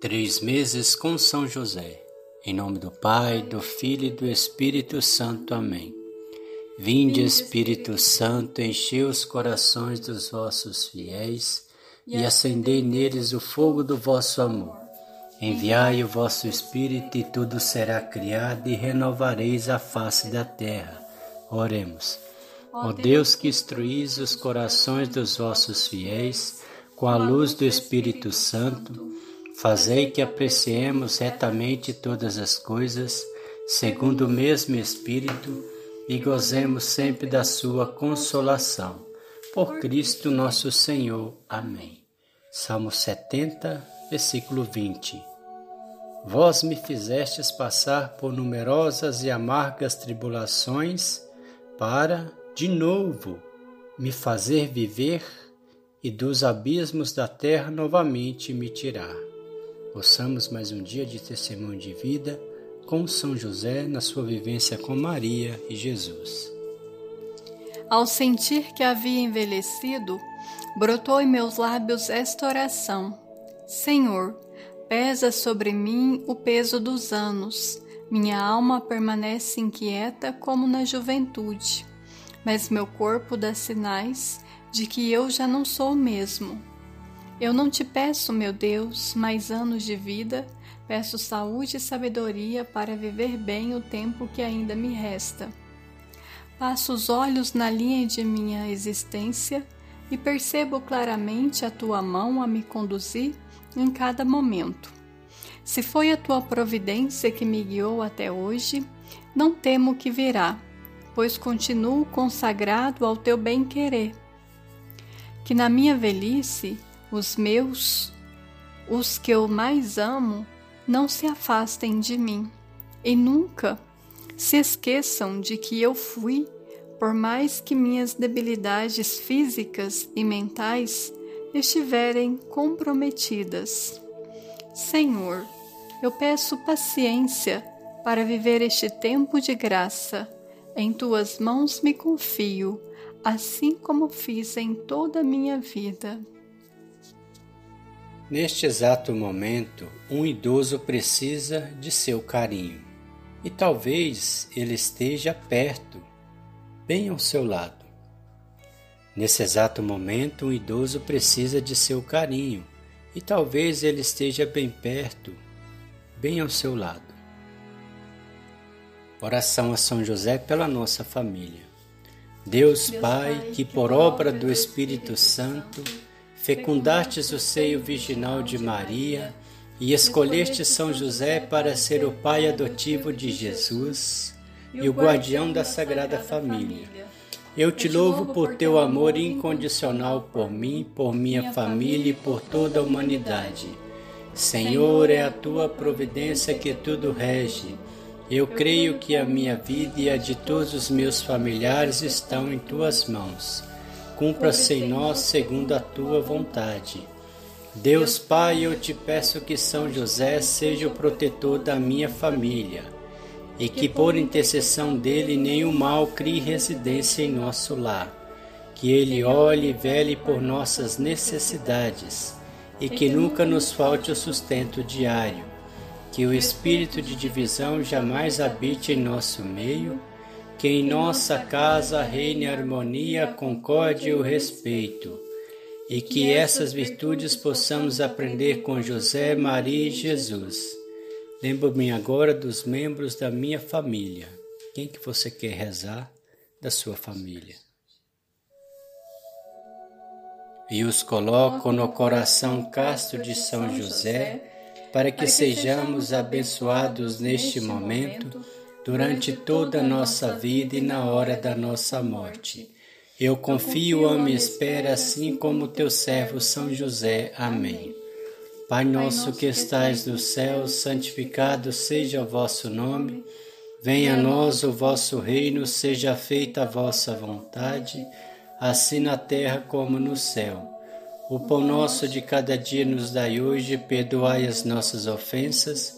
Três meses com São José. Em nome do Pai, do Filho e do Espírito Santo. Amém. Vinde, Espírito Santo, enchei os corações dos vossos fiéis e acendei neles o fogo do vosso amor. Enviai o vosso Espírito e tudo será criado e renovareis a face da terra. Oremos. Ó Deus que instruís os corações dos vossos fiéis com a luz do Espírito Santo, Fazei que apreciemos retamente todas as coisas, segundo o mesmo Espírito, e gozemos sempre da Sua consolação. Por Cristo nosso Senhor. Amém. Salmo 70, versículo 20. Vós me fizestes passar por numerosas e amargas tribulações, para, de novo, me fazer viver e dos abismos da terra novamente me tirar. Possamos mais um dia de testemunho de vida com São José na sua vivência com Maria e Jesus. Ao sentir que havia envelhecido, brotou em meus lábios esta oração: Senhor, pesa sobre mim o peso dos anos. Minha alma permanece inquieta como na juventude, mas meu corpo dá sinais de que eu já não sou o mesmo. Eu não te peço, meu Deus, mais anos de vida, peço saúde e sabedoria para viver bem o tempo que ainda me resta. Passo os olhos na linha de minha existência e percebo claramente a tua mão a me conduzir em cada momento. Se foi a tua providência que me guiou até hoje, não temo que virá, pois continuo consagrado ao teu bem-querer. Que na minha velhice os meus, os que eu mais amo, não se afastem de mim e nunca se esqueçam de que eu fui, por mais que minhas debilidades físicas e mentais estiverem comprometidas. Senhor, eu peço paciência para viver este tempo de graça. Em tuas mãos me confio, assim como fiz em toda a minha vida. Neste exato momento, um idoso precisa de seu carinho e talvez ele esteja perto, bem ao seu lado. Nesse exato momento, um idoso precisa de seu carinho e talvez ele esteja bem perto, bem ao seu lado. Oração a São José pela nossa família. Deus, Deus Pai, que por obra do Espírito Santo fecundastes o seio virginal de Maria e escolheste São José para ser o pai adotivo de Jesus e o guardião da Sagrada Família. Eu te louvo por teu amor incondicional por mim, por minha família e por toda a humanidade. Senhor, é a tua providência que tudo rege. Eu creio que a minha vida e a de todos os meus familiares estão em tuas mãos cumpra-se em nós segundo a tua vontade. Deus Pai, eu te peço que São José seja o protetor da minha família e que por intercessão dele nenhum mal crie residência em nosso lar. Que ele olhe e vele por nossas necessidades e que nunca nos falte o sustento diário. Que o espírito de divisão jamais habite em nosso meio que em nossa casa reine a harmonia, a concórdia e o respeito, e que essas virtudes possamos aprender com José, Maria e Jesus. Lembro-me agora dos membros da minha família. Quem que você quer rezar da sua família? E os coloco no coração casto de São José, para que sejamos abençoados neste momento durante toda a nossa vida e na hora da nossa morte. Eu confio, amo e espero, assim como teu servo São José. Amém. Pai nosso que estais no céu, santificado seja o vosso nome. Venha a nós o vosso reino, seja feita a vossa vontade, assim na terra como no céu. O pão nosso de cada dia nos dai hoje, perdoai as nossas ofensas,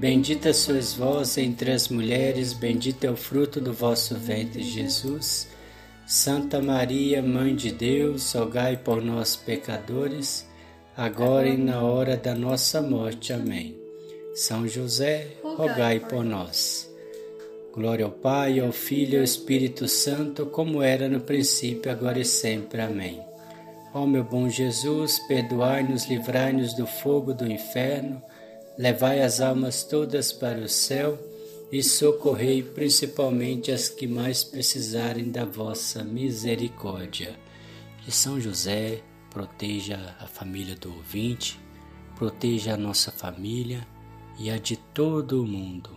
Bendita sois vós entre as mulheres, bendito é o fruto do vosso ventre, Jesus. Santa Maria, Mãe de Deus, rogai por nós, pecadores, agora e na hora da nossa morte. Amém. São José, rogai por nós. Glória ao Pai, ao Filho e ao Espírito Santo, como era no princípio, agora e sempre. Amém. Ó meu bom Jesus, perdoai-nos, livrai-nos do fogo do inferno, levai as almas todas para o céu e socorrei principalmente as que mais precisarem da vossa misericórdia. Que São José proteja a família do ouvinte, proteja a nossa família e a de todo o mundo.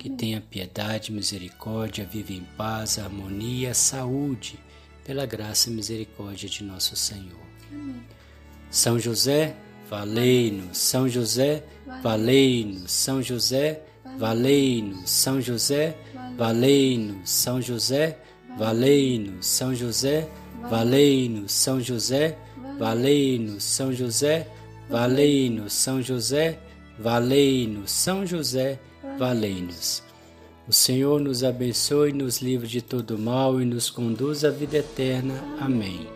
Que tenha piedade, misericórdia, vive em paz, harmonia, saúde, pela graça e misericórdia de nosso Senhor. Amém. São José, valei-nos. São José, valei-nos. São José, valei-nos, São José, valei-nos, São José, valei-nos, São José, valei-nos, São José, valei-nos, São José, valei-nos, São José, valei-nos, São José, valei-nos. O Senhor nos abençoe, nos livre de todo mal e nos conduz à vida eterna. Amém.